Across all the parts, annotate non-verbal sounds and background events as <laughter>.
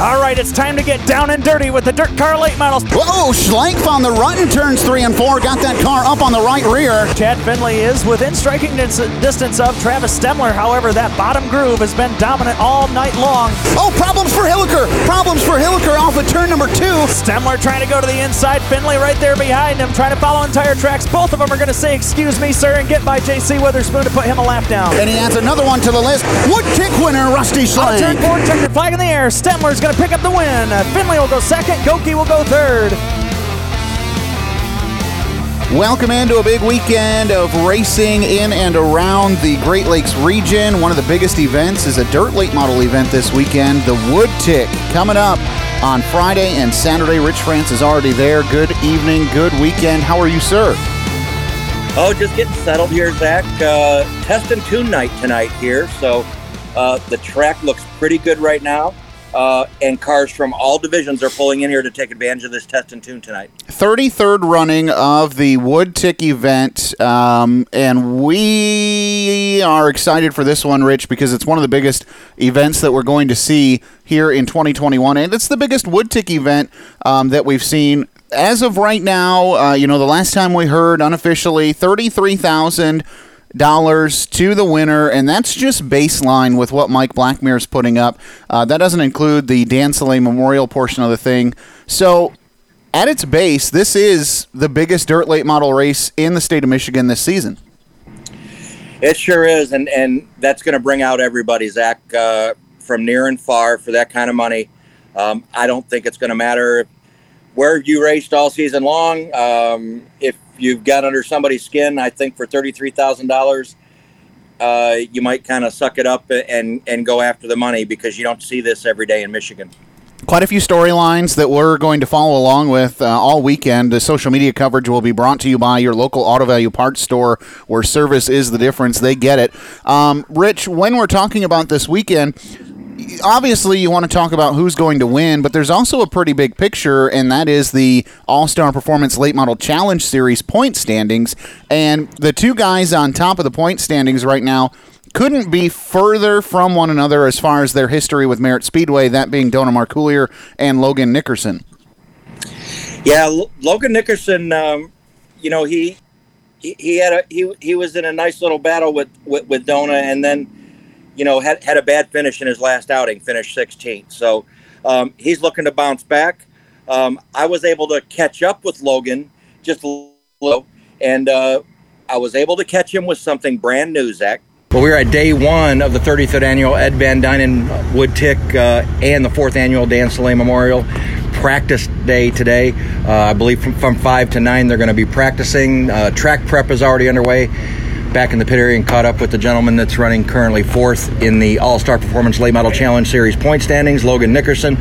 All right, it's time to get down and dirty with the DIRTcar Late Models. Whoa, Schlenk on the run turns three and four. Got that car up on the right rear. Chad Finley is within striking dis- distance of Travis Stemler. However, that bottom groove has been dominant all night long. Oh, problems for Hilliker. Problems for Hilliker off of turn number two. Stemler trying to go to the inside. Finley right there behind him, trying to follow entire tracks. Both of them are going to say, Excuse me, sir, and get by JC Witherspoon to put him a lap down. And he adds another one to the list. Wood Tick winner, Rusty On turn four, checkered flag in the air. Stemler's going to pick up the win. Uh, Finley will go second. Goki will go third. Welcome into a big weekend of racing in and around the Great Lakes region. One of the biggest events is a dirt late model event this weekend, the Wood Tick, coming up on Friday and Saturday. Rich France is already there. Good evening, good weekend. How are you, sir? Oh, just getting settled here, Zach. Uh, test and tune night tonight here. So uh, the track looks pretty good right now. Uh, and cars from all divisions are pulling in here to take advantage of this test and tune tonight. 33rd running of the Wood Tick event, um, and we are excited for this one, Rich, because it's one of the biggest events that we're going to see here in 2021, and it's the biggest Wood Tick event um, that we've seen. As of right now, uh, you know, the last time we heard unofficially, 33,000 dollars to the winner, and that's just baseline with what Mike Blackmere is putting up. Uh, that doesn't include the Dan Soleil Memorial portion of the thing. So, at its base, this is the biggest dirt late model race in the state of Michigan this season. It sure is, and and that's going to bring out everybody, Zach, uh, from near and far for that kind of money. Um, I don't think it's going to matter where you raced all season long. Um, if you've got under somebody's skin, I think for thirty-three thousand dollars, uh, you might kind of suck it up and and go after the money because you don't see this every day in Michigan. Quite a few storylines that we're going to follow along with uh, all weekend. The social media coverage will be brought to you by your local auto value parts store where service is the difference. They get it. Um, Rich, when we're talking about this weekend, obviously you want to talk about who's going to win, but there's also a pretty big picture, and that is the All Star Performance Late Model Challenge Series point standings. And the two guys on top of the point standings right now couldn't be further from one another as far as their history with Merritt Speedway, that being Dona Marcoulier and Logan Nickerson. Yeah, L- Logan Nickerson, um, you know he, he he had a he he was in a nice little battle with with, with Dona, and then you know had had a bad finish in his last outing, finished 16th. So um, he's looking to bounce back. Um, I was able to catch up with Logan just a little, and uh, I was able to catch him with something brand new, Zach. Well, we're at day one of the 33rd annual Ed Van Dynen Wood Tick uh, and the fourth annual Dan Soleil Memorial practice day today. Uh, I believe from, from 5 to 9 they're going to be practicing. Uh, track prep is already underway. Back in the pit area and caught up with the gentleman that's running currently fourth in the All Star Performance Late Model Challenge Series point standings, Logan Nickerson.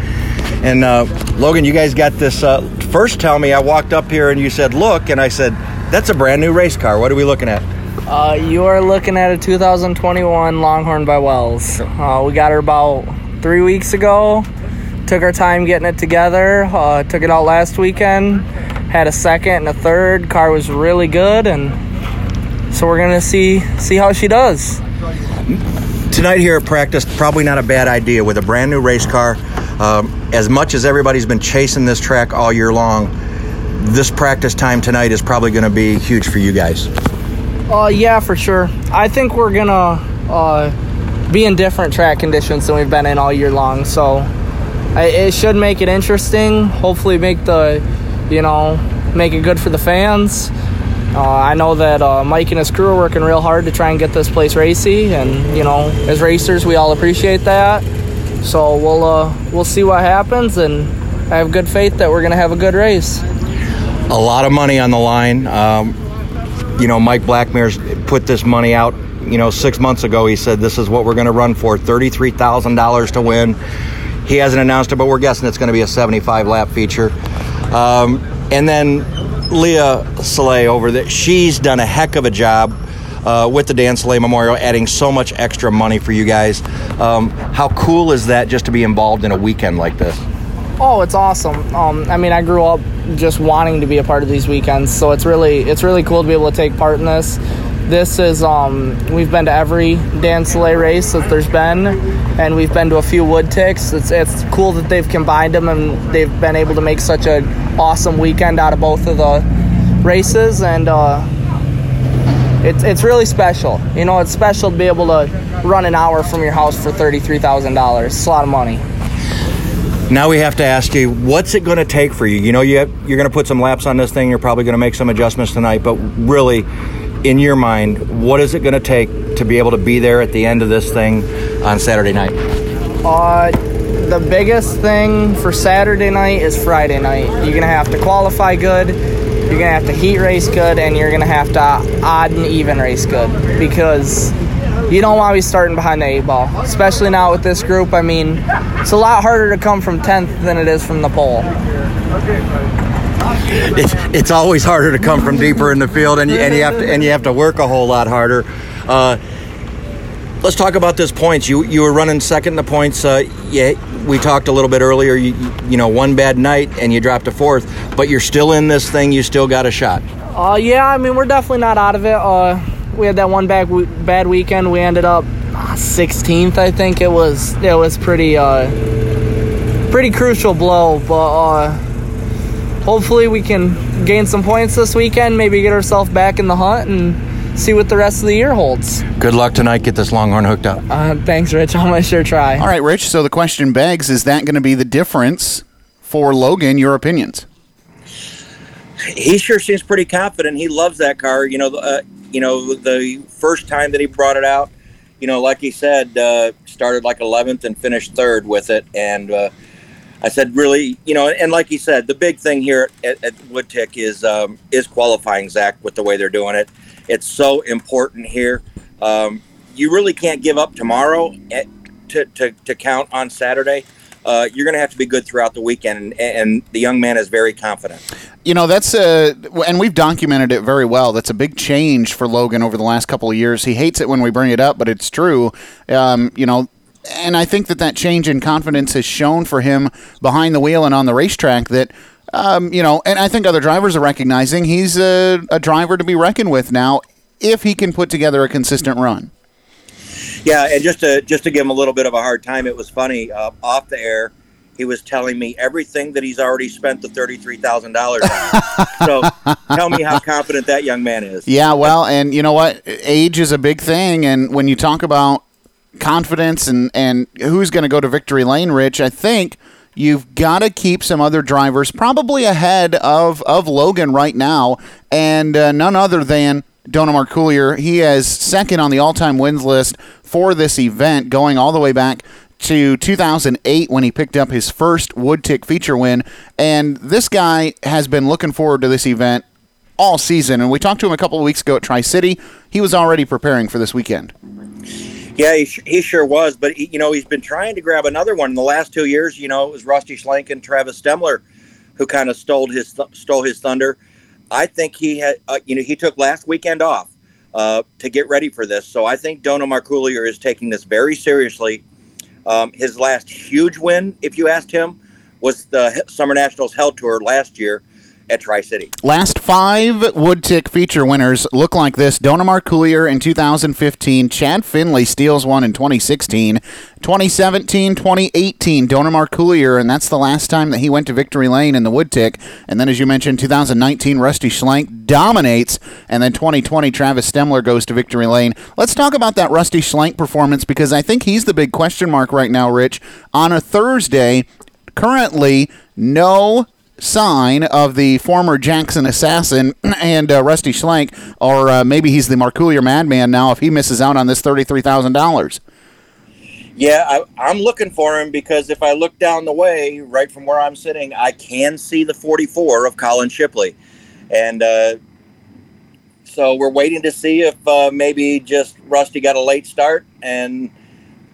And uh, Logan, you guys got this. Uh, first, tell me, I walked up here and you said, Look, and I said, That's a brand new race car. What are we looking at? Uh, you are looking at a 2021 Longhorn by Wells. Uh, we got her about three weeks ago. Took our time getting it together. Uh, took it out last weekend. Had a second and a third. Car was really good, and so we're gonna see see how she does. tonight here at practice probably not a bad idea with a brand new race car um, as much as everybody's been chasing this track all year long this practice time tonight is probably going to be huge for you guys Uh, yeah, for sure. I think we're gonna uh, be in different track conditions than we've been in all year long. So I, it should make it interesting. Hopefully, make the you know make it good for the fans. Uh, I know that uh, Mike and his crew are working real hard to try and get this place racy, and you know, as racers, we all appreciate that. So we'll uh, we'll see what happens, and I have good faith that we're gonna have a good race. a lot of money on the line um, you know mike blackmare's put this money out you know six months ago he said this is what we're going to run for $33000 to win he hasn't announced it but we're guessing it's going to be a 75 lap feature um, and then leah soleil over there she's done a heck of a job uh, with the Dan Soleil Memorial, adding so much extra money for you guys. Um, how cool is that just to be involved in a weekend like this? Oh, it's awesome. Um, I mean, I grew up just wanting to be a part of these weekends, so it's really it's really cool to be able to take part in this. this is um we've been to every Dan Soleil race that there's been, and we've been to a few wood ticks. It's it's cool that they've combined them and they've been able to make such a awesome weekend out of both of the races, and uh, it's it's really special. You know, it's special to be able to run an hour from your house for thirty three thousand dollars. It's a lot of money. Now we have to ask you, what's it going to take for you? You know, you have, you're going to put some laps on this thing. You're probably going to make some adjustments tonight, but really, in your mind, what is it going to take to be able to be there at the end of this thing on Saturday night? Uh, the biggest thing for Saturday night is Friday night. You're gonna have to qualify good. You're gonna have to heat race good, and you're gonna have to odd and even race good because you don't want to be starting behind the eight ball, especially now with this group. I mean, it's a lot harder to come from 10th than it is from the pole. It's, it's always harder to come from deeper in the field, and you, and you have to and you have to work a whole lot harder. Uh, let's talk about this points. You you were running second in the points. Uh, yeah, we talked a little bit earlier. You, you know, one bad night and you dropped a fourth, but you're still in this thing. You still got a shot. Uh, yeah, I mean, we're definitely not out of it. Uh, we had that one bad bad weekend. We ended up 16th, I think it was. It was pretty uh, pretty crucial blow, but uh, hopefully we can gain some points this weekend. Maybe get ourselves back in the hunt and see what the rest of the year holds. Good luck tonight. Get this Longhorn hooked up. Uh, thanks, Rich. <laughs> I'm gonna sure try. All right, Rich. So the question begs: Is that going to be the difference for Logan? Your opinions? He sure seems pretty confident. He loves that car. You know, uh, you know, the first time that he brought it out, you know, like he said, uh, started like 11th and finished third with it. And uh, I said, really, you know, and like he said, the big thing here at, at Woodtick is um, is qualifying Zach with the way they're doing it. It's so important here. Um, you really can't give up tomorrow at, to, to, to count on Saturday uh, you're going to have to be good throughout the weekend. And, and, the young man is very confident. You know, that's a, and we've documented it very well. That's a big change for Logan over the last couple of years. He hates it when we bring it up, but it's true. Um, you know, and I think that that change in confidence has shown for him behind the wheel and on the racetrack that. Um, you know, and I think other drivers are recognizing he's a, a driver to be reckoned with now if he can put together a consistent run. Yeah, and just to just to give him a little bit of a hard time, it was funny uh, off the air. He was telling me everything that he's already spent the thirty-three thousand dollars on. <laughs> so, tell me how confident that young man is. Yeah, well, and you know what? Age is a big thing, and when you talk about confidence and and who's going to go to victory lane, Rich, I think you've got to keep some other drivers probably ahead of of Logan right now, and uh, none other than Donald Marcoulier. He is second on the all-time wins list for this event, going all the way back to 2008 when he picked up his first Wood Tick feature win. And this guy has been looking forward to this event all season. And we talked to him a couple of weeks ago at Tri City. He was already preparing for this weekend. Yeah, he, he sure was. But, he, you know, he's been trying to grab another one in the last two years. You know, it was Rusty Schlenk and Travis Stemler who kind of stole his, stole his thunder. I think he had, uh, you know, he took last weekend off uh, to get ready for this. So I think Dono Marcoulier is taking this very seriously. Um, his last huge win, if you asked him, was the Summer Nationals Hell Tour last year at Tri City. Last five Wood Tick feature winners look like this Donor Marcoulier in 2015, Chad Finley steals one in 2016, 2017, 2018, Donor Marcoulier, and that's the last time that he went to victory lane in the Wood Tick. And then, as you mentioned, 2019, Rusty Schlenk dominates, and then 2020, Travis Stemler goes to victory lane. Let's talk about that Rusty Schlenk performance because I think he's the big question mark right now, Rich. On a Thursday, currently, no sign of the former Jackson assassin <clears throat> and uh, Rusty Schlenk, or uh, maybe he's the Marcoulier madman now if he misses out on this $33,000. Yeah, I, am looking for him because if I look down the way, right from where I'm sitting, I can see the 44 of Colin Shipley. And uh, so we're waiting to see if uh, maybe just Rusty got a late start and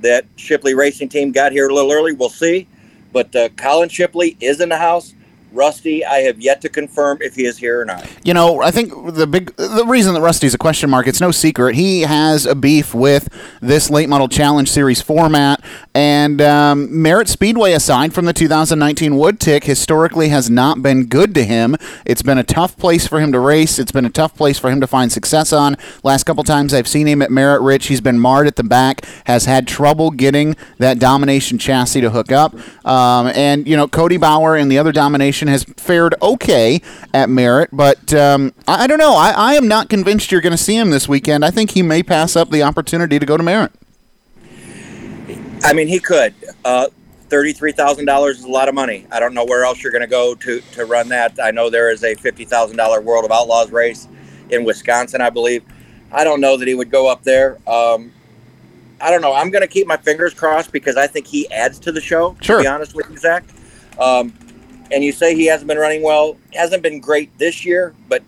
that Shipley racing team got here a little early. We'll see. But uh, Colin Shipley is in the house Rusty, I have yet to confirm if he is here or not. You know, I think the big the reason that Rusty's a question mark, it's no secret. He has a beef with this late model challenge series format, and um, Merritt Speedway, aside from the 2019 Wood Tick, historically has not been good to him. It's been a tough place for him to race. It's been a tough place for him to find success on. Last couple times I've seen him at Merritt Rich, he's been marred at the back, has had trouble getting that domination chassis to hook up, um, and you know Cody Bauer and the other domination has fared okay at Merritt, but um, I, I, don't know. I, I, am not convinced you're going to see him this weekend. I think he may pass up the opportunity to go to Merritt. I mean, he could. Uh, Thirty-three thousand dollars is a lot of money. I don't know where else you're going to go to to run that. I know there is a fifty thousand dollar World of Outlaws race in Wisconsin, I believe. I don't know that he would go up there. Um, I don't know. I'm going to keep my fingers crossed because I think he adds to the show. Sure. To be honest with you, Zach. Um, and you say he hasn't been running well. Hasn't been great this year, but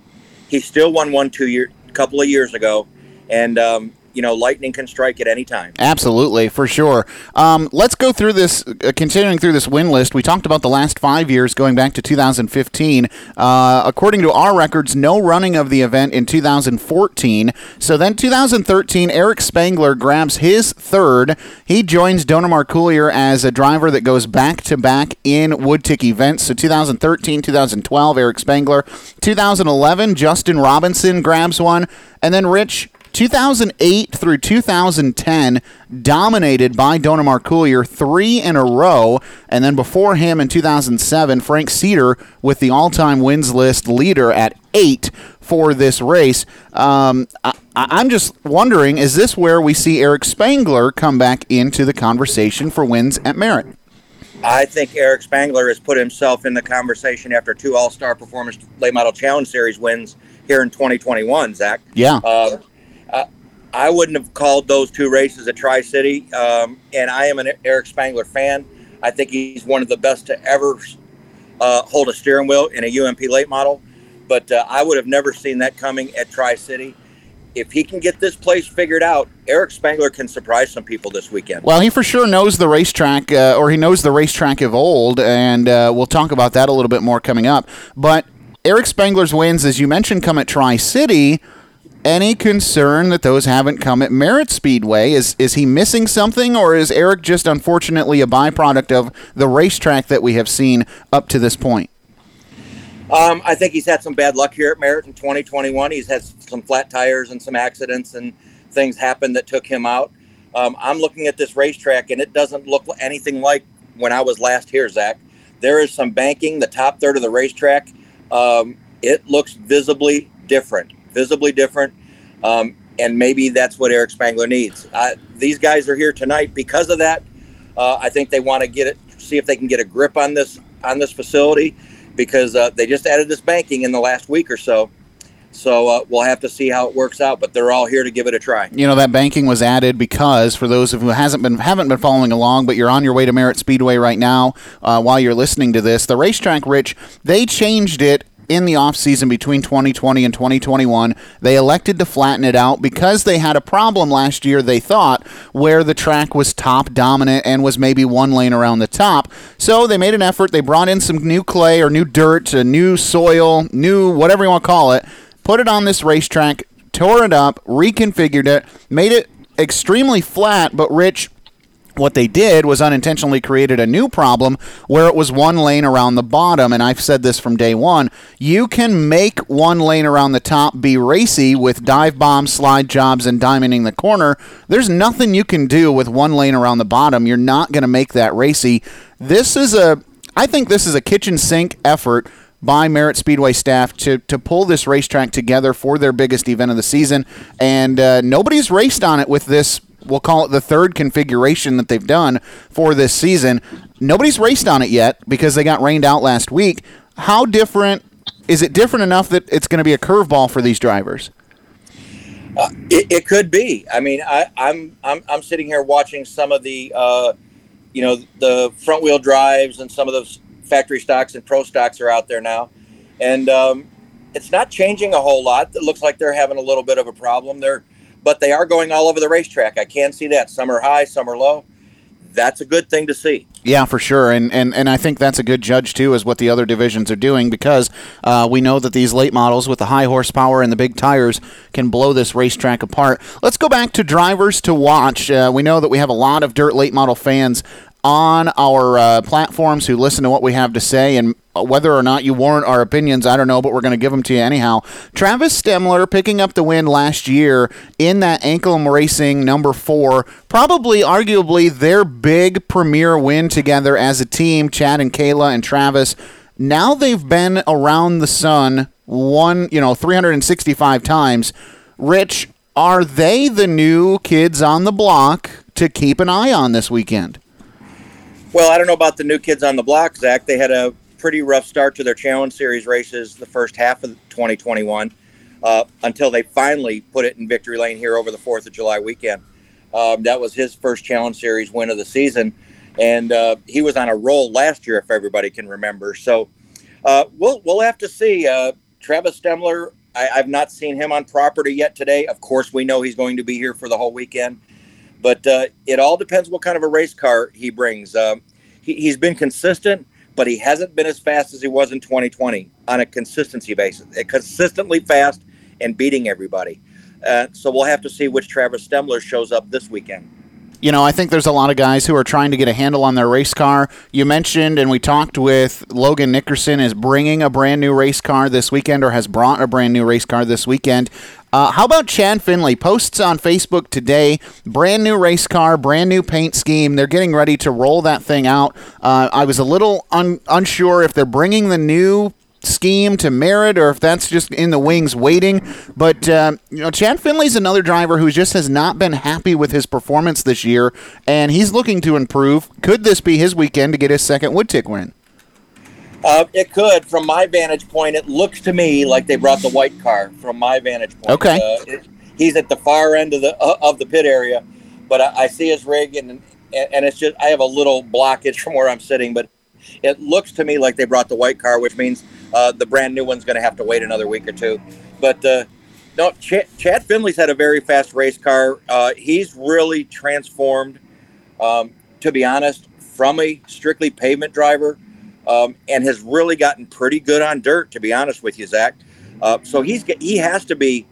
he still won one two year couple of years ago, and um, you know, lightning can strike at any time. Absolutely, for sure. Um, let's go through this, uh, continuing through this win list. We talked about the last five years going back to 2015. Uh, according to our records, no running of the event in 2014. So then 2013, Eric Spangler grabs his third. He joins Donor Marcoulier as a driver that goes back to back in Wood Tick events. So 2013, 2012, Eric Spangler. 2011, Justin Robinson grabs one. And then Rich, 2008 through 2010, dominated by Donor Marcoulier three in a row. And then before him in 2007, Frank Cedar with the all time wins list leader at eight for this race. Um, I, I'm just wondering is this where we see Eric Spangler come back into the conversation for wins at Merritt? I think Eric Spangler has put himself in the conversation after two All Star Performance Late Model Challenge Series wins here in 2021, Zach. Yeah. Uh, I wouldn't have called those two races at Tri City, um, and I am an Eric Spangler fan. I think he's one of the best to ever uh, hold a steering wheel in a UMP late model. But uh, I would have never seen that coming at Tri City. If he can get this place figured out, Eric Spangler can surprise some people this weekend. Well, he for sure knows the racetrack, uh, or he knows the racetrack of old, and uh, we'll talk about that a little bit more coming up. But Eric Spangler's wins, as you mentioned, come at Tri City any concern that those haven't come at Merritt Speedway? Is is he missing something, or is Eric just unfortunately a byproduct of the racetrack that we have seen up to this point? Um, I think he's had some bad luck here at Merritt in 2021. He's had some flat tires and some accidents and things happen that took him out. Um, I'm looking at this racetrack and it doesn't look anything like when I was last here, Zach. There is some banking, the top third of the racetrack. Um, it looks visibly different visibly different. Um, and maybe that's what Eric Spangler needs. Uh, these guys are here tonight because of that. Uh, I think they want to get it, see if they can get a grip on this on this facility, because uh, they just added this banking in the last week or so. So uh, we'll have to see how it works out, but they're all here to give it a try. You know that banking was added because for those of who hasn't been haven't been following along, but you're on your way to Merritt Speedway right now uh, while you're listening to this, the racetrack, Rich, they changed it in the offseason between 2020 and 2021. They elected to flatten it out because they had a problem last year, they thought, where the track was top dominant and was maybe one lane around the top. So they made an effort. They brought in some new clay or new dirt, new soil, new whatever you want to call it, put it on this racetrack, tore it up, reconfigured it, made it extremely flat, but rich what they did was unintentionally created a new problem where it was one lane around the bottom. And I've said this from day one. You can make one lane around the top be racy with dive bombs, slide jobs, and diamonding the corner. There's nothing you can do with one lane around the bottom. You're not going to make that racy. This is a, I think this is a kitchen sink effort by Merritt Speedway staff to, to pull this racetrack together for their biggest event of the season. And uh, nobody's raced on it with this we'll call it the third configuration that they've done for this season. Nobody's raced on it yet because they got rained out last week. How different is it? Different enough that it's going to be a curveball for these drivers? Uh, it, it, could be. I mean, I, am I'm, I'm I'm sitting here watching some of the, uh, you know, the front wheel drives and some of those factory stocks and pro stocks are out there now, and um, it's not changing a whole lot. It looks like they're having a little bit of a problem. They're but they are going all over the racetrack. I can see that. Some are high, some are low. That's a good thing to see. Yeah, for sure, and and and I think that's a good judge too, is what the other divisions are doing because uh, we know that these late models with the high horsepower and the big tires can blow this racetrack apart. Let's go back to drivers to watch. Uh, we know that we have a lot of dirt late model fans on our uh, platforms who listen to what we have to say and Uh, whether or not you warrant our opinions, I don't know, but we're going to give them to you anyhow. Travis Stemler picking up the win last year in that Anklam Racing number four, probably arguably their big premier win together as a team, Chad and Kayla and Travis. Now they've been around the sun one, you know, 365 times. Rich, are they the new kids on the block to keep an eye on this weekend? Well, I don't know about the new kids on the block, Zach. They had a pretty rough start to their Challenge Series races the first half of 2021 uh, until they finally put it in victory lane here over the 4th of July weekend. Um, that was his first Challenge Series win of the season. And uh, he was on a roll last year, if everybody can remember. So uh, we'll, we'll have to see. Uh, Travis Stemler, I, have not seen him on property yet today. Of course, we know he's going to be here for the whole weekend. But uh, it all depends what kind of a race car he brings. Um, he, he's been consistent, but he hasn't been as fast as he was in 2020 on a consistency basis. Consistently fast and beating everybody. Uh, so we'll have to see which Travis Stemler shows up this weekend. You know, I think there's a lot of guys who are trying to get a handle on their race car. You mentioned, and we talked with Logan Nickerson, is bringing a brand new race car this weekend or has brought a brand new race car this weekend. Uh, how about Chad Finley? Posts on Facebook today. Brand new race car, brand new paint scheme. They're getting ready to roll that thing out. Uh, I was a little un- unsure if they're bringing the new scheme to Merritt or if that's just in the wings waiting. But, uh, you know, Chad Finley's another driver who just has not been happy with his performance this year, and he's looking to improve. Could this be his weekend to get his second wood tick win? Uh, it could. From my vantage point, it looks to me like they brought the white car. From my vantage point, okay, uh, it, he's at the far end of the uh, of the pit area, but I, I see his rig and and it's just I have a little blockage <laughs> from where I'm sitting, but it looks to me like they brought the white car, which means uh, the brand new one's going to have to wait another week or two. But uh, no, Ch- Chad Finley's had a very fast race car. Uh, he's really transformed, um, to be honest, from a strictly pavement driver, um, and has really gotten pretty good on dirt. To be honest with you, Zach. Uh, so he's he has to be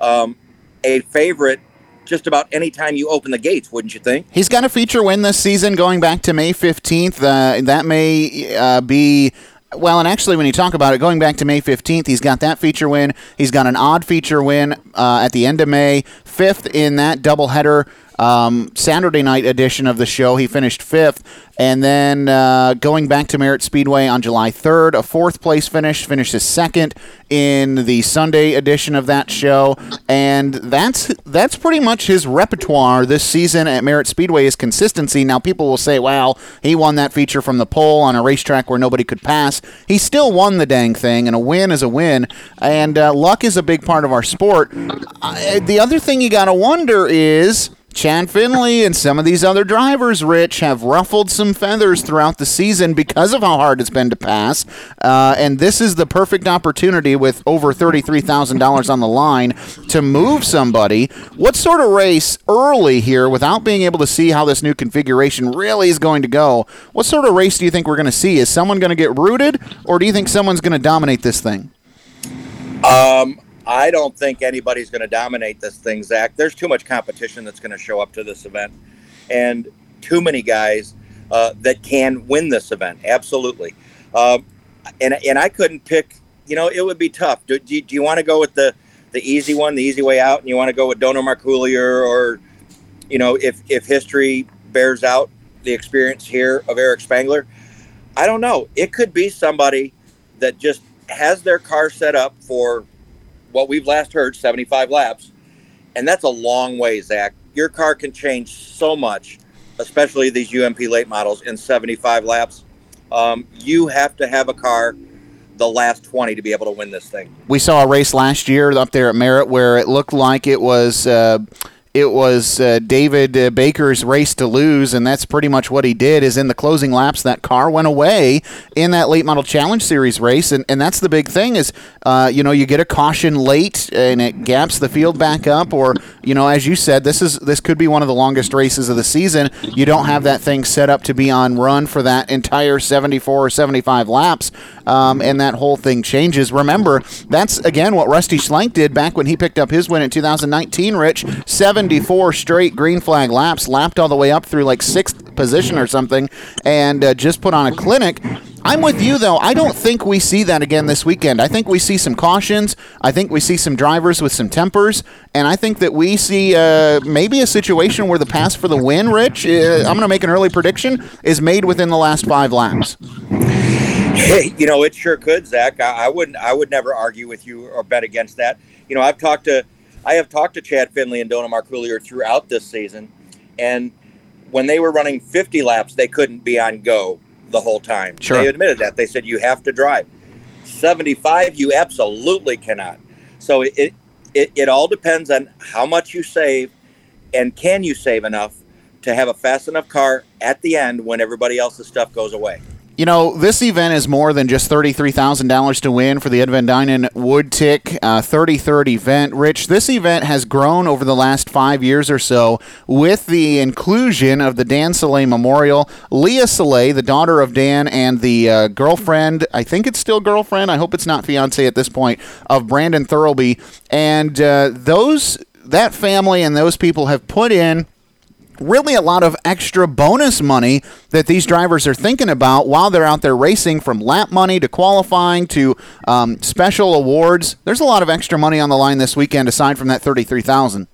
um, a favorite just about any time you open the gates, wouldn't you think? He's got a feature win this season going back to May 15th. Uh, that may uh, be well, and actually, when you talk about it, going back to May 15th, he's got that feature win. He's got an odd feature win uh, at the end of May, fifth in that doubleheader um, Saturday night edition of the show. He finished fifth. And then uh, going back to Merritt Speedway on July 3rd, a fourth place finish, finishes second in the Sunday edition of that show. And that's that's pretty much his repertoire this season at Merritt Speedway is consistency. Now, people will say, well, he won that feature from the pole on a racetrack where nobody could pass. He still won the dang thing, and a win is a win. And uh, luck is a big part of our sport. The other thing you got to wonder is Chad Finley and some of these other drivers, Rich, have ruffled some feathers throughout the season because of how hard it's been to pass. Uh, and this is the perfect opportunity with over $33,000 on the line to move somebody. What sort of race early here, without being able to see how this new configuration really is going to go, what sort of race do you think we're going to see? Is someone going to get rooted, or do you think someone's going to dominate this thing? Um, I don't think anybody's going to dominate this thing, Zach. There's too much competition that's going to show up to this event, and too many guys uh, that can win this event. Absolutely, um, and and I couldn't pick. You know, it would be tough. Do, do, do you want to go with the the easy one, the easy way out, and you want to go with Donor Marcoulier, or you know, if if history bears out the experience here of Eric Spangler, I don't know. It could be somebody that just has their car set up for what we've last heard, 75 laps. And that's a long way, Zach. Your car can change so much, especially these UMP late models in 75 laps. Um, you have to have a car the last 20 to be able to win this thing. We saw a race last year up there at Merritt where it looked like it was. Uh, it was uh, David uh, Baker's race to lose, and that's pretty much what he did. Is in the closing laps, that car went away in that late model challenge series race, and, and that's the big thing is, uh, you know, you get a caution late and it gaps the field back up, or you know, as you said, this is this could be one of the longest races of the season. You don't have that thing set up to be on run for that entire 74 or 75 laps, um, and that whole thing changes. Remember, that's again what Rusty Schlenk did back when he picked up his win in 2019. Rich seven 74 straight green flag laps, lapped all the way up through like sixth position or something, and uh, just put on a clinic. I'm with you though. I don't think we see that again this weekend. I think we see some cautions. I think we see some drivers with some tempers, and I think that we see uh, maybe a situation where the pass for the win, Rich. Uh, I'm going to make an early prediction is made within the last five laps. Hey, you know it sure could, Zach. I, I wouldn't. I would never argue with you or bet against that. You know, I've talked to I have talked to Chad Finley and Dona Marcoulier throughout this season, and when they were running 50 laps, they couldn't be on go the whole time. Sure. They admitted that. They said you have to drive. 75, you absolutely cannot. So it, it, it all depends on how much you save and can you save enough to have a fast enough car at the end when everybody else's stuff goes away. You know, this event is more than just $33,000 to win for the Ed Van Dynen Wood Tick uh, 33rd event. Rich, this event has grown over the last five years or so with the inclusion of the Dan Soleil Memorial. Leah Soleil, the daughter of Dan and the uh, girlfriend, I think it's still girlfriend, I hope it's not fiance at this point, of Brandon Thurlby. And uh, those that family and those people have put in really a lot of extra bonus money that these drivers are thinking about while they're out there racing from lap money to qualifying to um, special awards. There's a lot of extra money on the line this weekend aside from that 33000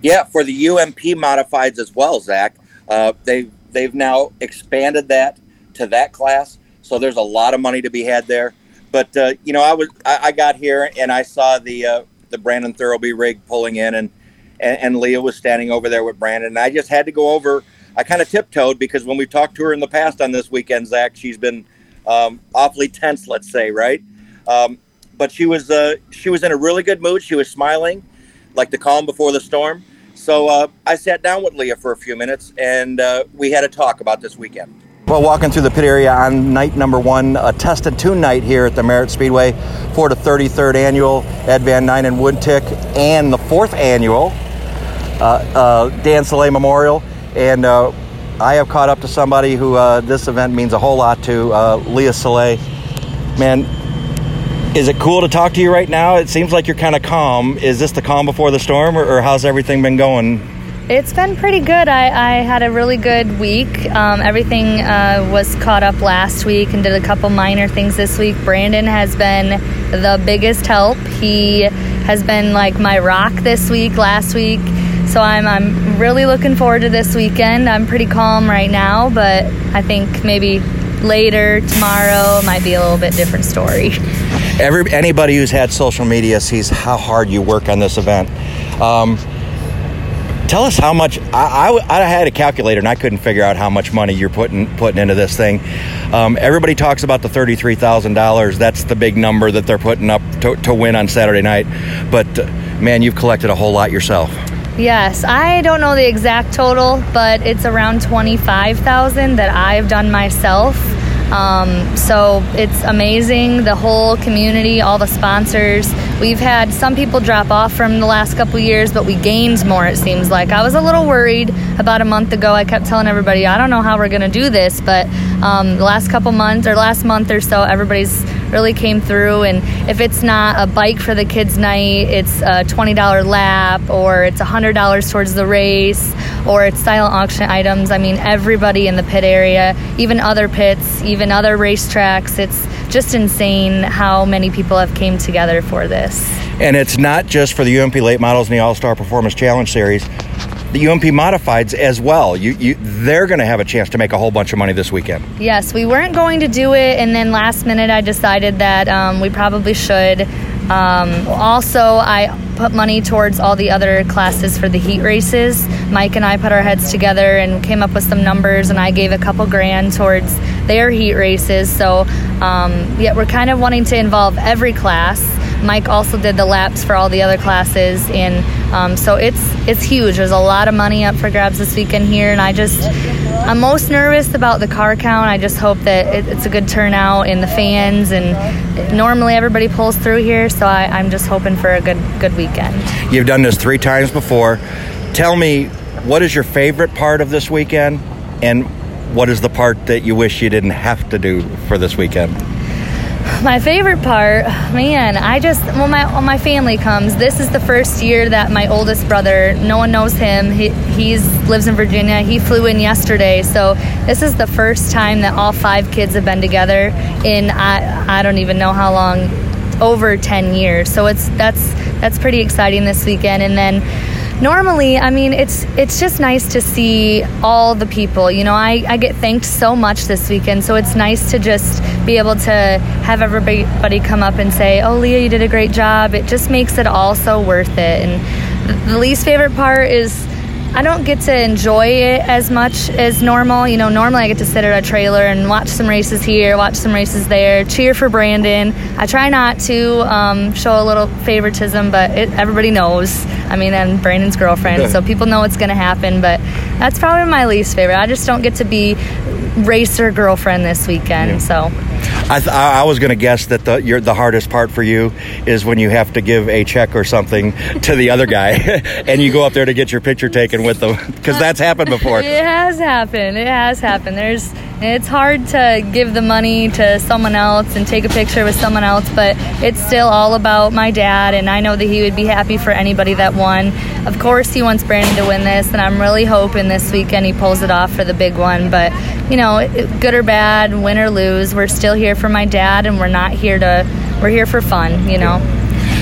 yeah for the ump modifieds as well zach. Uh, they, they've now expanded that to that class so there's a lot of money to be had there. But uh, you know i was I, I, got here and i saw the uh, the brandon thurlby rig pulling in and and, and Leah was standing over there with Brandon. And I just had to go over. I kind of tiptoed because when we've talked to her in the past on this weekend, Zach, she's been um, awfully tense, let's say, right? Um, but she was uh, she was in a really good mood. She was smiling, like the calm before the storm. So uh, I sat down with Leah for a few minutes, and uh, we had a talk about this weekend. Well, walking through the pit area on night number one, a test and tune night here at the Merritt Speedway for the 33rd annual Ed Van Dynen Wood Tick and the fourth annual Dan Soleil Memorial, and uh, I have caught up to somebody who this event means a whole lot to, Leah Soleil. Man, is it cool to talk to you right now? It seems like you're kind of calm. Is this the calm before the storm, or, or how's everything been going? It's been pretty good. I, I had a really good week. Um, everything uh, was caught up last week and did a couple minor things this week. Brandon has been the biggest help. He has been like my rock this week, last week. So I'm, I'm really looking forward to this weekend. I'm pretty calm right now, but I think maybe later tomorrow might be a little bit different story. <laughs> Every anybody who's had social media sees how hard you work on this event. Um, tell us how much I, I, I, had a calculator and I couldn't figure out how much money you're putting putting into this thing. Um, everybody talks about the thirty three thousand dollars. That's the big number that they're putting up to, to win on Saturday night. But uh, man, you've collected a whole lot yourself. Yes, I don't know the exact total, but it's around 25,000 that I've done myself. Um, so it's amazing. The whole community, all the sponsors. We've had some people drop off from the last couple years, but we gained more, it seems like. I was a little worried about a month ago. I kept telling everybody, I don't know how we're going to do this, but um, the last couple months or last month or so, everybody's really came through. And if it's not a bike for the kids' night, it's a $20 lap or it's $100 towards the race or it's silent auction items. I mean, everybody in the pit area, even other pits, even other racetracks, it's just insane how many people have came together for this. And it's not just for the UMP late models in the All Star Performance Challenge Series the UMP modifieds as well. You, you they're going to have a chance to make a whole bunch of money this weekend. Yes, we weren't going to do it, and then last minute I decided that um, we probably should. Um, also, I put money towards all the other classes for the heat races. Mike and I put our heads together and came up with some numbers, and I gave a couple grand towards their heat races. So, um, yeah, we're kind of wanting to involve every class. Mike also did the laps for all the other classes, and um, so it's it's huge. There's a lot of money up for grabs this weekend here, and I just I'm most nervous about the car count. I just hope that it, it's a good turnout in the fans, and normally everybody pulls through here, so I, I'm just hoping for a good good weekend. You've done this three times before. Tell me, what is your favorite part of this weekend, and what is the part that you wish you didn't have to do for this weekend? My favorite part, man, I just when my when my family comes. This is the first year that my oldest brother, no one knows him. He he's lives in Virginia. He flew in yesterday, so this is the first time that all five kids have been together in I I don't even know how long, over ten years. So it's that's that's pretty exciting this weekend, and then normally i mean it's it's just nice to see all the people you know? I, I get thanked so much this weekend so it's nice to just be able to have everybody come up and say oh leah you did a great job. It just makes it all so worth it and the least favorite part is I don't get to enjoy it as much as normal. You know, normally I get to sit at a trailer and watch some races here, watch some races there, cheer for Brandon. I try not to um, show a little favoritism, but it, everybody knows. I mean, I'm Brandon's girlfriend, so <laughs> people know what's going to happen. But that's probably my least favorite. I just don't get to be racer girlfriend this weekend. Yeah. So I, th- I was going to guess that the the hardest part for you is when you have to give a check or something <laughs> to the other guy, <laughs> and you go up there to get your picture taken with them because that's happened before. <laughs> It has happened. It has happened. There's it's hard to give the money to someone else and take a picture with someone else, but it's still all about my dad, and I know that he would be happy for anybody that won. Of course, he wants Brandon to win this, and I'm really hoping this weekend he pulls it off for the big one. But you know, good or bad, win or lose, we're still here for my dad, and we're not here to. We're here for fun, you know.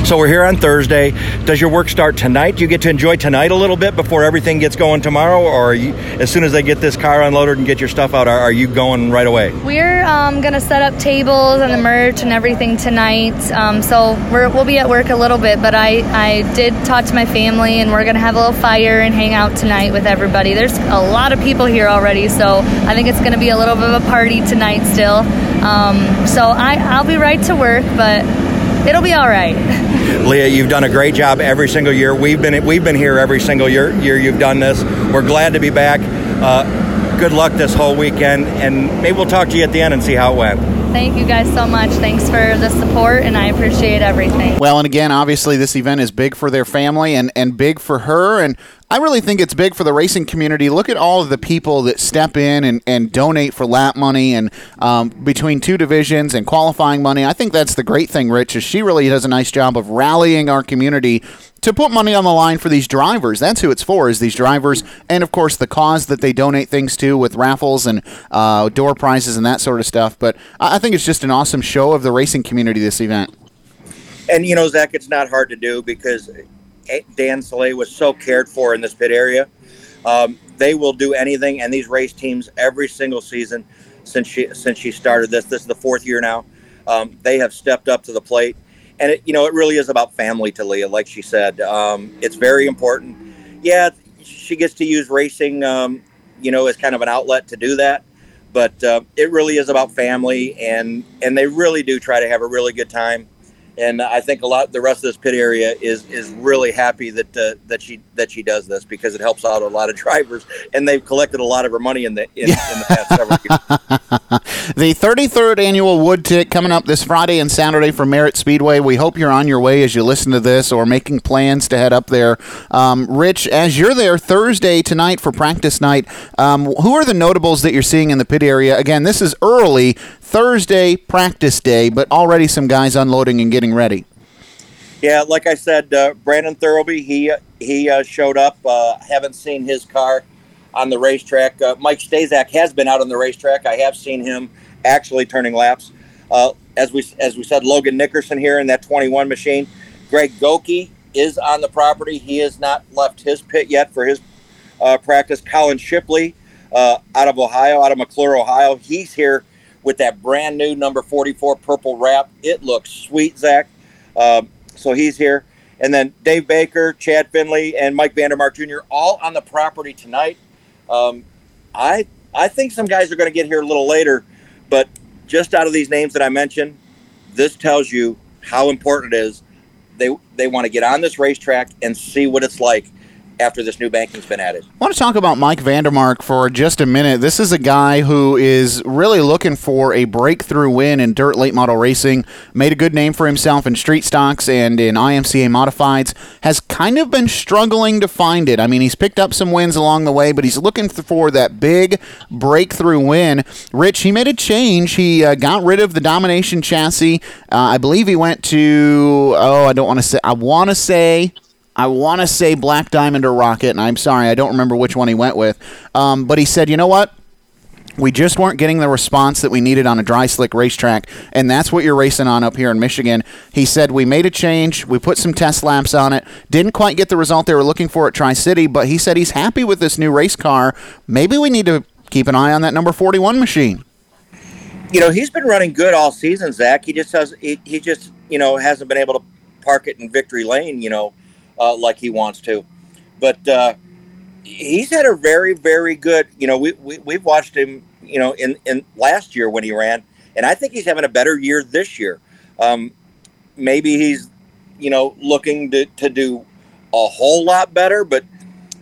So we're here on Thursday. Does your work start tonight? Do you get to enjoy tonight a little bit before everything gets going tomorrow, or you, as soon as they get this car unloaded and get your stuff out, are, are you going right away? We're um, going to set up tables and the merch and everything tonight. Um, so we will be at work a little bit, but I, I did talk to my family, and we're going to have a little fire and hang out tonight with everybody. There's a lot of people here already, so I think it's going to be a little bit of a party tonight still. Um, so I, I'll be right to work, but it'll be all right. <laughs> Leah, you've done a great job every single year. We've been we've been here every single year year you've done this. We're glad to be back. Uh, good luck this whole weekend, and maybe we'll talk to you at the end and see how it went. Thank you guys so much. Thanks for the support, and I appreciate everything. Well, and again, obviously, this event is big for their family and, and big for her. And I really think it's big for the racing community. Look at all of the people that step in and, and donate for lap money and um, between two divisions and qualifying money. I think that's the great thing, Rich, is she really does a nice job of rallying our community to put money on the line for these drivers. That's who it's for, is these drivers, and of course the cause that they donate things to with raffles and uh, door prizes and that sort of stuff. But I think it's just an awesome show of the racing community this event. And you know, Zach, it's not hard to do because Dan Soleil was so cared for in this pit area. Um, they will do anything, and these race teams every single season since she since she started this. This is the fourth year now. Um, they have stepped up to the plate and it, you know, it really is about family to Leah, like she said. Um, it's very important. Yeah, she gets to use racing, um, you know, as kind of an outlet to do that. But uh, it really is about family, and and they really do try to have a really good time and I think a lot the rest of this pit area is is really happy that uh, that she that she does this because it helps out a lot of drivers, and they've collected a lot of her money in the in, in the past several years. <laughs> the 33rd annual Wood Tick coming up this Friday and Saturday for Merritt Speedway. We hope you're on your way as you listen to this or making plans to head up there. Um, Rich, as you're there Thursday tonight for practice night, um, who are the notables that you're seeing in the pit area? Again, this is early Thursday practice day, but already some guys unloading and getting ready. Yeah, like I said, uh, Brandon Thurlby, he he uh, showed up. Uh, haven't seen his car on the racetrack. Uh, Mike Stazak has been out on the racetrack. I have seen him actually turning laps. Uh, as we as we said, Logan Nickerson here in that 21 machine. Greg Goki is on the property. He has not left his pit yet for his uh, practice. Colin Shipley out of Ohio, out of McClure, Ohio, he's here with that brand new number 44 purple wrap. It looks sweet, Zach. Um, so he's here. And then Dave Baker, Chad Finley, and Mike Vandermark Jr. all on the property tonight. Um, I I think some guys are going to get here a little later, but just out of these names that I mentioned, this tells you how important it is. They they want to get on this racetrack and see what it's like after this new banking's been added. I want to talk about Mike Vandermark for just a minute. This is a guy who is really looking for a breakthrough win in dirt late model racing. Made a good name for himself in street stocks and in IMCA modifieds. Has kind of been struggling to find it. I mean, he's picked up some wins along the way, but he's looking for that big breakthrough win. Rich, he made a change. He uh, got rid of the domination chassis. Uh, I believe he went to. Oh, I don't want to say. I want to say I want to say Black Diamond or Rocket, and I'm sorry, I don't remember which one he went with. Um, but he said, you know what? We just weren't getting the response that we needed on a dry slick racetrack, and that's what you're racing on up here in Michigan. He said, We made a change. We put some test laps on it. Didn't quite get the result they were looking for at Tri City, but he said he's happy with this new race car. Maybe we need to keep an eye on that number 41 machine. You know, he's been running good all season, Zach. He just has, he, he just, you know, hasn't been able to park it in victory lane, you know uh, like he wants to. But uh, he's had a very, very good. You know, we, we we've watched him. You know, in in last year when he ran, and I think he's having a better year this year. Um, maybe he's, you know, looking to, to do a whole lot better, but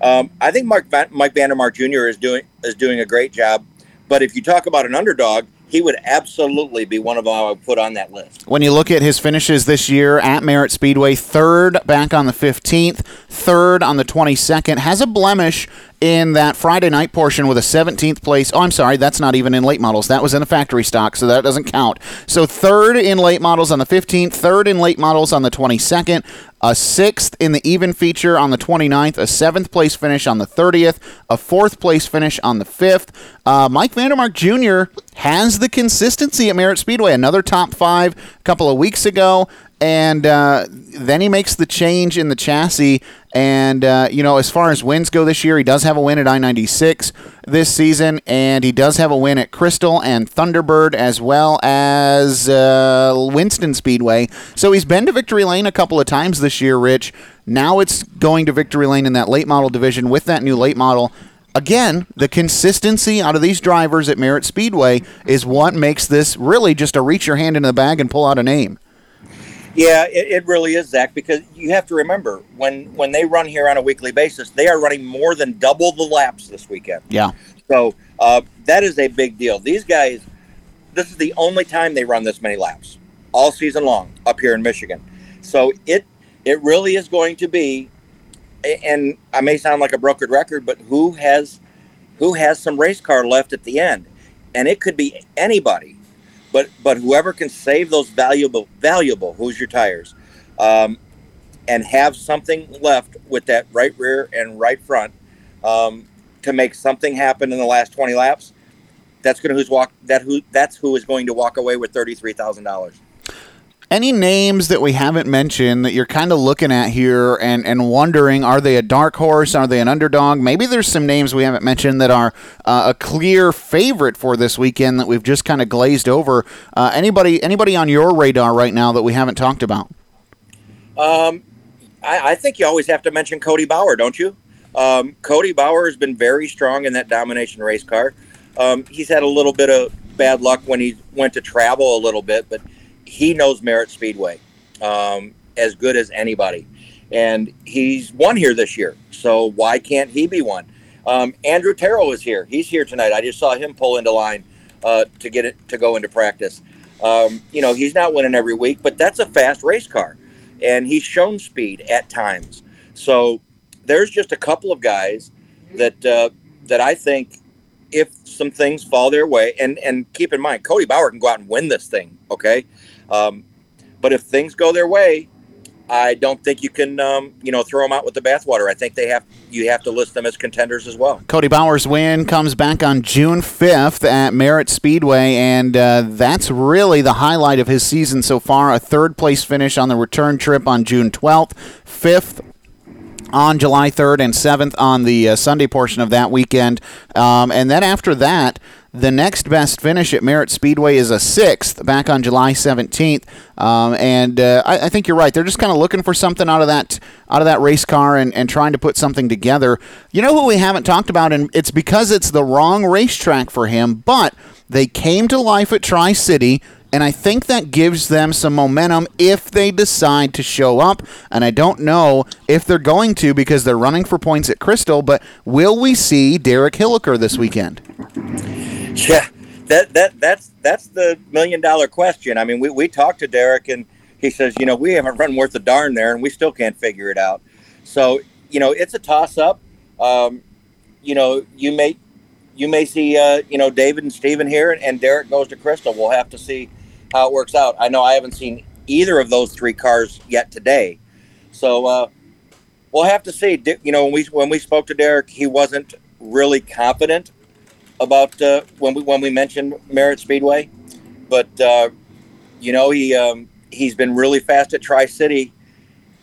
um, I think Mark Mike Vandermark Jr. is doing is doing a great job. But if you talk about an underdog, he would absolutely be one of them I would put on that list. When you look at his finishes this year at Merritt Speedway, third back on the 15th, third on the 22nd, has a blemish in that Friday night portion with a 17th place. Oh, I'm sorry, that's not even in late models. That was in a factory stock, so that doesn't count. So third in late models on the 15th, third in late models on the 22nd, a sixth in the even feature on the 29th, a seventh place finish on the 30th, a fourth place finish on the 5th. Uh, Mike Vandermark Jr. has the consistency at Merritt Speedway. Another top five a couple of weeks ago and uh, then he makes the change in the chassis. And uh, you know, as far as wins go this year, he does have a win at I ninety six this season, and he does have a win at Crystal and Thunderbird, as well as uh, Winston Speedway. So he's been to Victory Lane a couple of times this year, Rich. Now it's going to Victory Lane in that late model division with that new late model again, the consistency out of these drivers at Merritt Speedway is what makes this really just a reach your hand into the bag and pull out a name. Yeah, it, it, really is, Zach, because you have to remember when when they run here on a weekly basis, they are running more than double the laps this weekend. Yeah. So uh, that is a big deal. These guys, this is the only time they run this many laps all season long up here in Michigan. So it it really is going to be, and I may sound like a brokered record, but who has who has some race car left at the end, and it could be anybody but but whoever can save those valuable valuable Hoosier tires, um, and have something left with that right rear and right front um, to make something happen in the last twenty laps, that's going to who's walk that who that's who is going to walk away with thirty three thousand dollars any names that we haven't mentioned that you're kind of looking at here and, and wondering are they a dark horse? Are they an underdog? Maybe there's some names we haven't mentioned that are uh, a clear favorite for this weekend that we've just kind of glazed over. Uh, anybody anybody on your radar right now that we haven't talked about? Um, I, I, think you always have to mention cody bauer don't you? Um, cody bauer has been very strong in that domination race car. Um, he's had a little bit of bad luck when he went to travel a little bit but he knows Merritt Speedway um, as good as anybody, and he's won here this year. So why can't he be one? Um, Andrew Terrell is here. He's here tonight. I just saw him pull into line uh, to get it to go into practice. Um, you know, he's not winning every week, but that's a fast race car, and he's shown speed at times. So there's just a couple of guys that uh, that I think if some things fall their way, and and keep in mind, Cody Bauer can go out and win this thing. Okay, um, but if things go their way, I don't think you can, um, you know, throw them out with the bathwater. I think they have you have to list them as contenders as well. Cody Bauer's win comes back on June 5th at Merritt Speedway, and uh, that's really the highlight of his season so far. A third place finish on the return trip on June 12th, fifth on July 3rd, and 7th on the uh, Sunday portion of that weekend. Um, and then after that, the next best finish at Merritt Speedway is a sixth back on July 17th, um, and uh, I, I, think you're right. They're just kind of looking for something out of that out of that race car and, and trying to put something together. You know who we haven't talked about, and it's because it's the wrong racetrack for him, but they came to life at Tri City and I think that gives them some momentum if they decide to show up. And I don't know if they're going to because they're running for points at Crystal, but will we see Derek Hilliker this weekend? <laughs> Yeah, that that that's that's the million dollar question. I mean, we, we talked to Derek and he says, you know, we haven't run worth a darn there and we still can't figure it out. So, you know, it's a toss up. Um, you know, you may you may see uh, you know David and Steven here and, and Derek goes to Crystal. We'll have to see how it works out. I know I haven't seen either of those three cars yet today. So uh, we'll have to see. You know, when we when we spoke to Derek, he wasn't really confident about uh, when we when we mentioned Merritt Speedway, but uh, you know he um, he's been really fast at Tri City,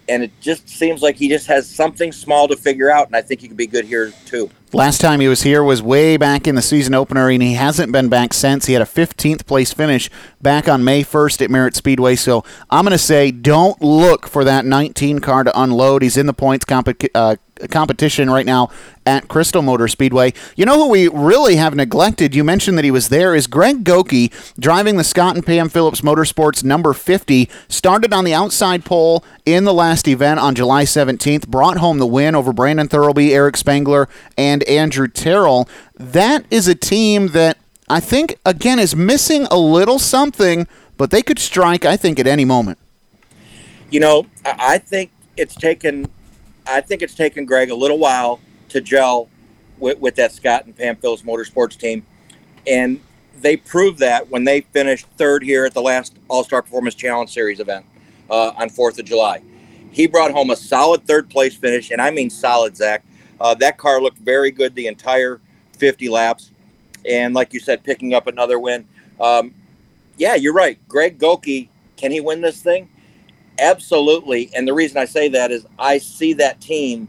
and it just seems like he just has something small to figure out, and I think he could be good here too. Last time he was here was way back in the season opener, and he hasn't been back since. He had a 15th place finish back on May 1st at Merritt Speedway. So I'm going to say don't look for that 19 car to unload. He's in the points comp- uh, competition right now at Crystal Motor Speedway. You know who we really have neglected? You mentioned that he was there. Is Greg Goki driving the Scott and Pam Phillips Motorsports number 50? Started on the outside pole in the last event on July 17th. Brought home the win over Brandon Thurlby, Eric Spangler, and Andrew Terrell. That is a team that I think again is missing a little something, but they could strike. I think at any moment. You know, I think it's taken I think it's taken Greg a little while to gel with, with that Scott and Pam Phillips Motorsports team, and they proved that when they finished third here at the last All Star Performance Challenge Series event uh, on Fourth of July. He brought home a solid third place finish, and I mean solid, Zach. Uh, that car looked very good the entire 50 laps, and like you said, picking up another win. Um, yeah, you're right. Greg Goki, can he win this thing? Absolutely. And the reason I say that is I see that team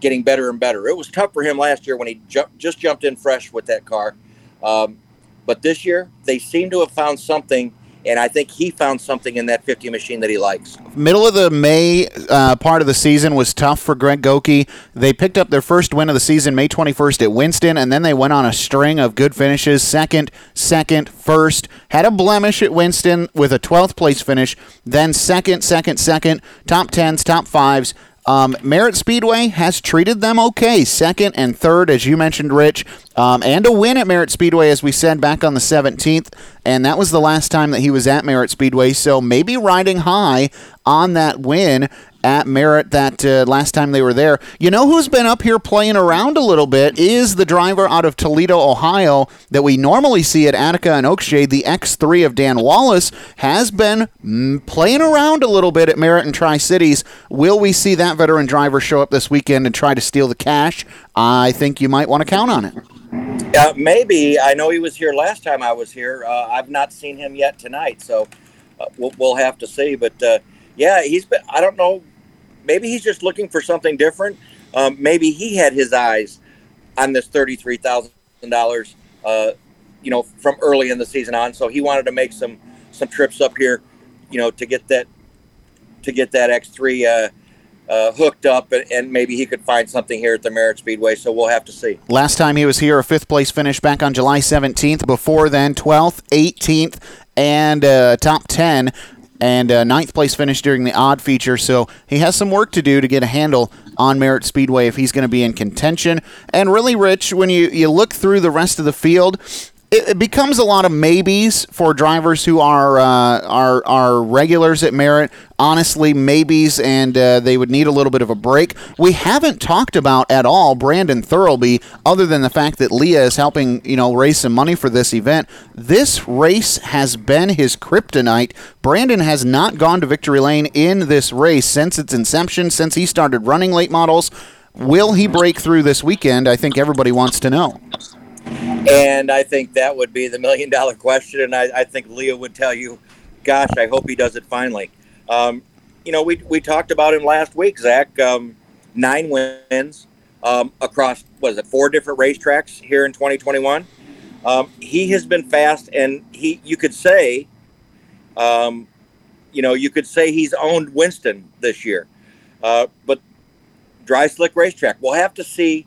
getting better and better. It was tough for him last year when he ju- just jumped in fresh with that car. Um, but this year, they seem to have found something and I think he found something in that 50 machine that he likes. Middle of the May uh, part of the season was tough for Greg Goki. They picked up their first win of the season May 21st at Winston, and then they went on a string of good finishes second, second, first. Had a blemish at Winston with a 12th place finish, then second, second, second, top 10s, top 5s. Um, Merritt Speedway has treated them okay, second and third, as you mentioned, Rich, um, and a win at Merritt Speedway, as we said back on the 17th, and that was the last time that he was at Merritt Speedway. So maybe riding high on that win at Merritt that uh, last time they were there. You know who's been up here playing around a little bit is the driver out of Toledo, Ohio, that we normally see at Attica and Oakshade. The X3 of Dan Wallace has been mm, playing around a little bit at Merritt and Tri Cities. Will we see that veteran driver show up this weekend and try to steal the cash? I think you might want to count on it. Uh, maybe. I know he was here last time I was here. Uh, I've not seen him yet tonight, so uh, we'll, we'll, have to see. But uh, yeah, he's been. I don't know. Maybe he's just looking for something different. Um, maybe he had his eyes on this thirty-three thousand uh, dollars. You know, from early in the season on, so he wanted to make some some trips up here. You know, to get that to get that X three uh, hooked up, and, and, maybe he could find something here at the Merritt Speedway. So we'll have to see. Last time he was here, a fifth place finish back on July 17th. Before then, 12th, 18th, and uh, top 10 and uh, ninth place finish during the odd feature. So he has some work to do to get a handle on Merritt Speedway if he's going to be in contention. And really, Rich, when you, you look through the rest of the field, it, it becomes a lot of maybes for drivers who are uh, are are regulars at Merritt. Honestly, maybes, and uh, they would need a little bit of a break. We haven't talked about at all Brandon Thurlby, other than the fact that Leah is helping you know raise some money for this event. This race has been his kryptonite. Brandon has not gone to victory lane in this race since its inception, since he started running late models. Will he break through this weekend? I think everybody wants to know. And I think that would be the million dollar question. And I, I think Leah would tell you, gosh, I hope he does it finally. Um, you know, we, we talked about him last week, Zach. Um, nine wins um, across, was it, four different racetracks here in 2021. Um, he has been fast, and he, you could say, um, you know, you could say he's owned Winston this year. Uh, but dry slick racetrack, we'll have to see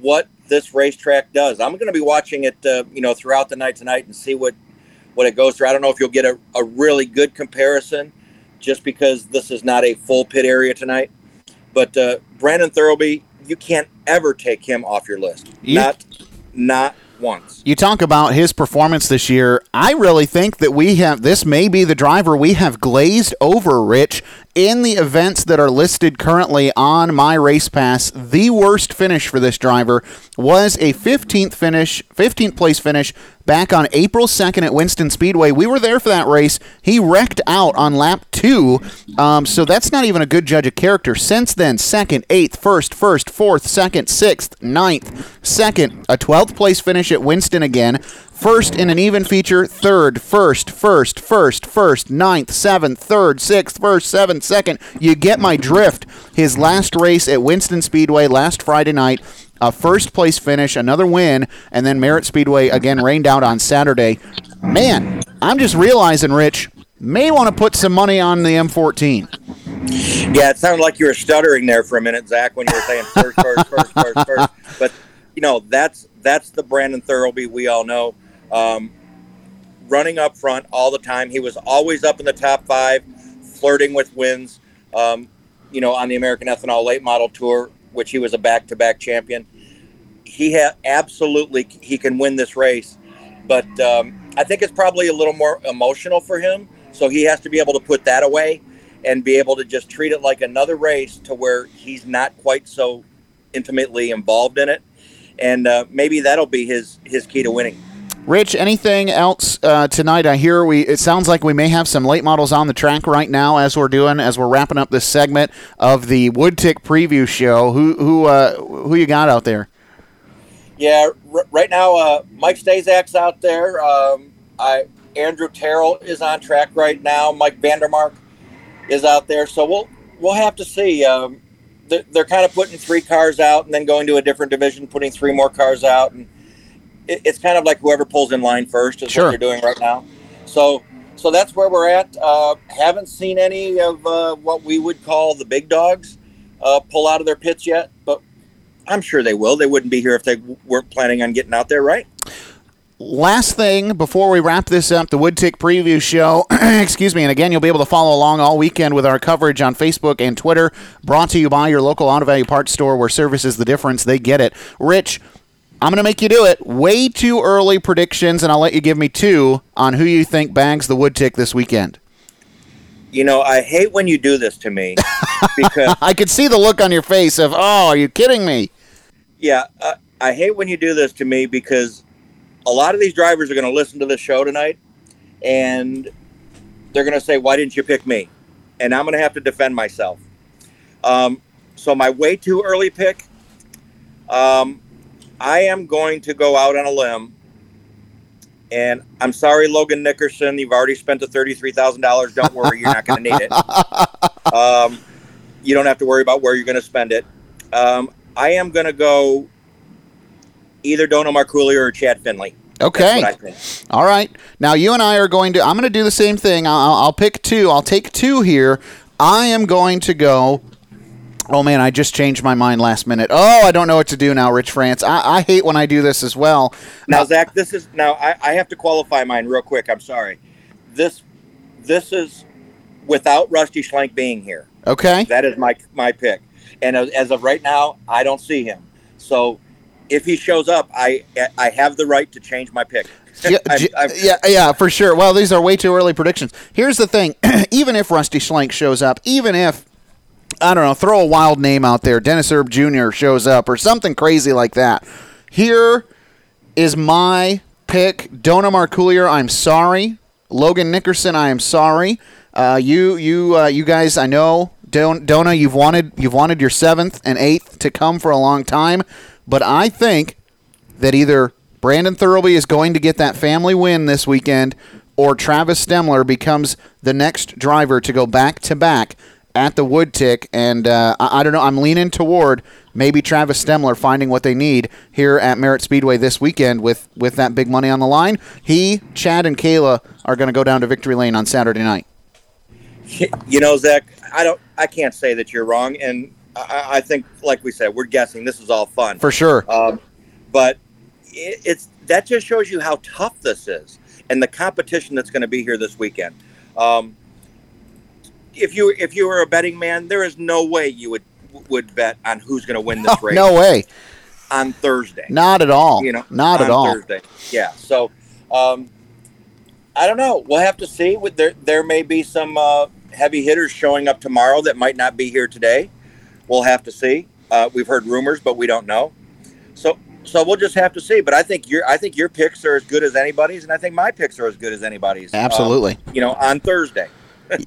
what this racetrack does. I'm going to be watching it, uh, you know, throughout the night tonight and see what what it goes through. I don't know if you'll get a, a really good comparison just because this is not a full pit area tonight. But uh, Brandon Thurlby, you can't ever take him off your list. You- Not, not once. You talk about his performance this year. I really think that we have this may be the driver we have glazed over, Rich, in the events that are listed currently on my race pass. The worst finish for this driver was a 15th finish, 15th place finish back on April 2nd at Winston Speedway. We were there for that race. He wrecked out on lap two, um, so that's not even a good judge of character. Since then, second, eighth, first, first, fourth, second, sixth, ninth, second, a 12th place finish at Winston again. First in an even feature, third, first, first, first, first, ninth, seventh, third, sixth, first, seventh, second. You get my drift. His last race at Winston Speedway last Friday night, a first place finish, another win, and then Merritt Speedway again rained out on Saturday. Man, I'm just realizing, Rich, may want to put some money on the M14. Yeah, it sounded like you were stuttering there for a minute, Zach, when you were saying first, first, first, first, first. <laughs> But you know, that's that's the Brandon Thurlby we all know. Um, running up front all the time. He was always up in the top five, flirting with wins. Um, you know, on the American Ethanol Late Model Tour, which he was a back-to-back champion. He had absolutely he can win this race, but um, I think it's probably a little more emotional for him. So he has to be able to put that away and be able to just treat it like another race to where he's not quite so intimately involved in it. And uh, maybe that'll be his his key to winning. Rich, anything else uh, tonight? I hear we. It sounds like we may have some late models on the track right now as we're doing as we're wrapping up this segment of the Wood Tick preview show. Who who uh, who you got out there? Yeah, r- right now uh, Mike Stazak's out there. Um, I Andrew Terrell is on track right now. Mike Vandermark is out there. So we'll we'll have to see. Um, they're, they're kind of putting three cars out and then going to a different division, putting three more cars out, and it, it's kind of like whoever pulls in line first is Sure. what they're doing right now. So so that's where we're at. Uh, haven't seen any of uh, what we would call the big dogs uh, pull out of their pits yet, but I'm sure they will. They wouldn't be here if they weren't planning on getting out there, right? Last thing before we wrap this up, the Wood Tick preview show. <clears throat> excuse me, and again, you'll be able to follow along all weekend with our coverage on Facebook and Twitter. Brought to you by your local auto value parts store, where service is the difference. They get it. Rich, I'm going to make you do it. Way too early predictions, and I'll let you give me two on who you think bags the wood tick this weekend. You know, I hate when you do this to me because, <laughs> I could see the look on your face of, oh, are you kidding me? yeah, uh, I hate when you do this to me because a lot of these drivers are going to listen to this show tonight and they're going to say, Why didn't you pick me? And I'm going to have to defend myself. Um, so, my way too early pick, um, I am going to go out on a limb. And I'm sorry, Logan Nickerson, you've already spent the $33,000. Don't worry, you're not going to need it. <laughs> Um, you don't have to worry about where you're going to spend it. Um, I am going to go either Dona Marcoulier or Chad Finley. Okay. That's what I think. All right. Now you and I are going to. I'm going to do the same thing. I'll, I'll pick two. I'll take two here. I am going to go. Oh man, I just changed my mind last minute. Oh, I don't know what to do now, Rich France. I, I hate when I do this as well. Now, uh, Zach, this is now I, I have to qualify mine real quick. I'm sorry. This this is without Rusty Schlenk being here. Okay. That is my my pick. And as, as of right now, I don't see him. So if he shows up, I I have the right to change my pick. <laughs> yeah, j- I'm- yeah, yeah, for sure. Well, these are way too early predictions. Here's the thing: <clears throat> even if Rusty Schlenk shows up, even if I don't know, throw a wild name out there, Dennis Erb Jr. shows up or something crazy like that. Here is my pick: Dona Marcoulier. I'm sorry, Logan Nickerson. I am sorry. Uh, you, you, uh, you guys. I know, Don- Dona. You've wanted, you've wanted your seventh and eighth to come for a long time, but I think that either Brandon Thurlby is going to get that family win this weekend, or Travis Stemler becomes the next driver to go back to back at the Wood Tick. And uh, I, I don't know. I'm leaning toward maybe Travis Stemler finding what they need here at Merritt Speedway this weekend with with that big money on the line. He, Chad, and Kayla are going to go down to Victory Lane on Saturday night. you know, Zach, I don't, I can't say that you're wrong, and I, I think, like we said, we're guessing. This is all fun For sure. Um, but it, it's that just shows you how tough this is. and the competition that's going to be here this weekend. Um, if you if you were a betting man, there is no way you would would bet on who's going to win this <laughs> race no way. on Thursday. Not at all. You know, Not at all. Thursday. Yeah. So, um, I don't know. We'll have to see. With there, there may be some uh, heavy hitters showing up tomorrow that might not be here today. We'll have to see. Uh, we've heard rumors, but we don't know. So, so we'll just have to see. But I think your, I think your picks are as good as anybody's, and I think my picks are as good as anybody's. um, Absolutely. you know, on Thursday.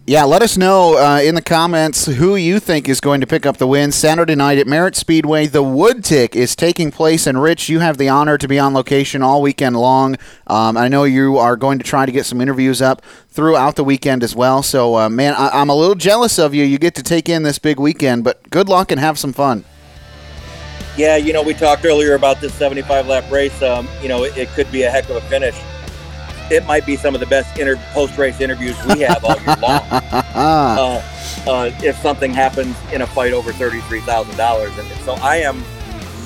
Yeah, let us know uh, in the comments who you think is going to pick up the win Saturday night at Merritt Speedway. The Wood Tick is taking place, and Rich, you have the honor to be on location all weekend long. Um, I know you are going to try to get some interviews up throughout the weekend as well. So, uh, man, I- I'm a little jealous of you. You get to take in this big weekend, but good luck and have some fun. Yeah, you know, we talked earlier about this 75 lap race. Um, you know, it, it could be a heck of a finish. It might be some of the best inter- post race interviews we have all year long. <laughs> uh, uh, if something happens in a fight over $33,000. And so I am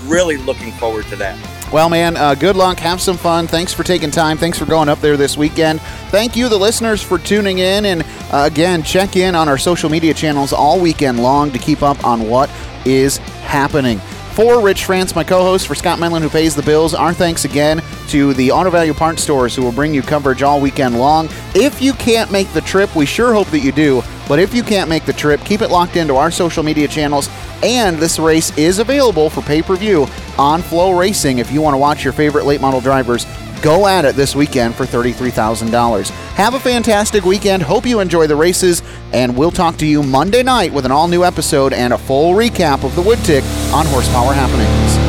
really looking forward to that. Well, man, uh, good luck. Have some fun. Thanks for taking time. Thanks for going up there this weekend. Thank you, the listeners, for tuning in. And uh, again, check in on our social media channels all weekend long to keep up on what is happening. For Rich France, my co host, for Scott Menlin, who pays the bills, our thanks again to the Auto Value Parts Stores, who will bring you coverage all weekend long. If you can't make the trip, we sure hope that you do. But if you can't make the trip, keep it locked into our social media channels. And this race is available for pay per view on FloRacing if you want to watch your favorite late model drivers go at it this weekend for $33,000. Have a fantastic weekend. Hope you enjoy the races. And we'll talk to you Monday night with an all new episode and a full recap of the Wood Tick on Horsepower Happening.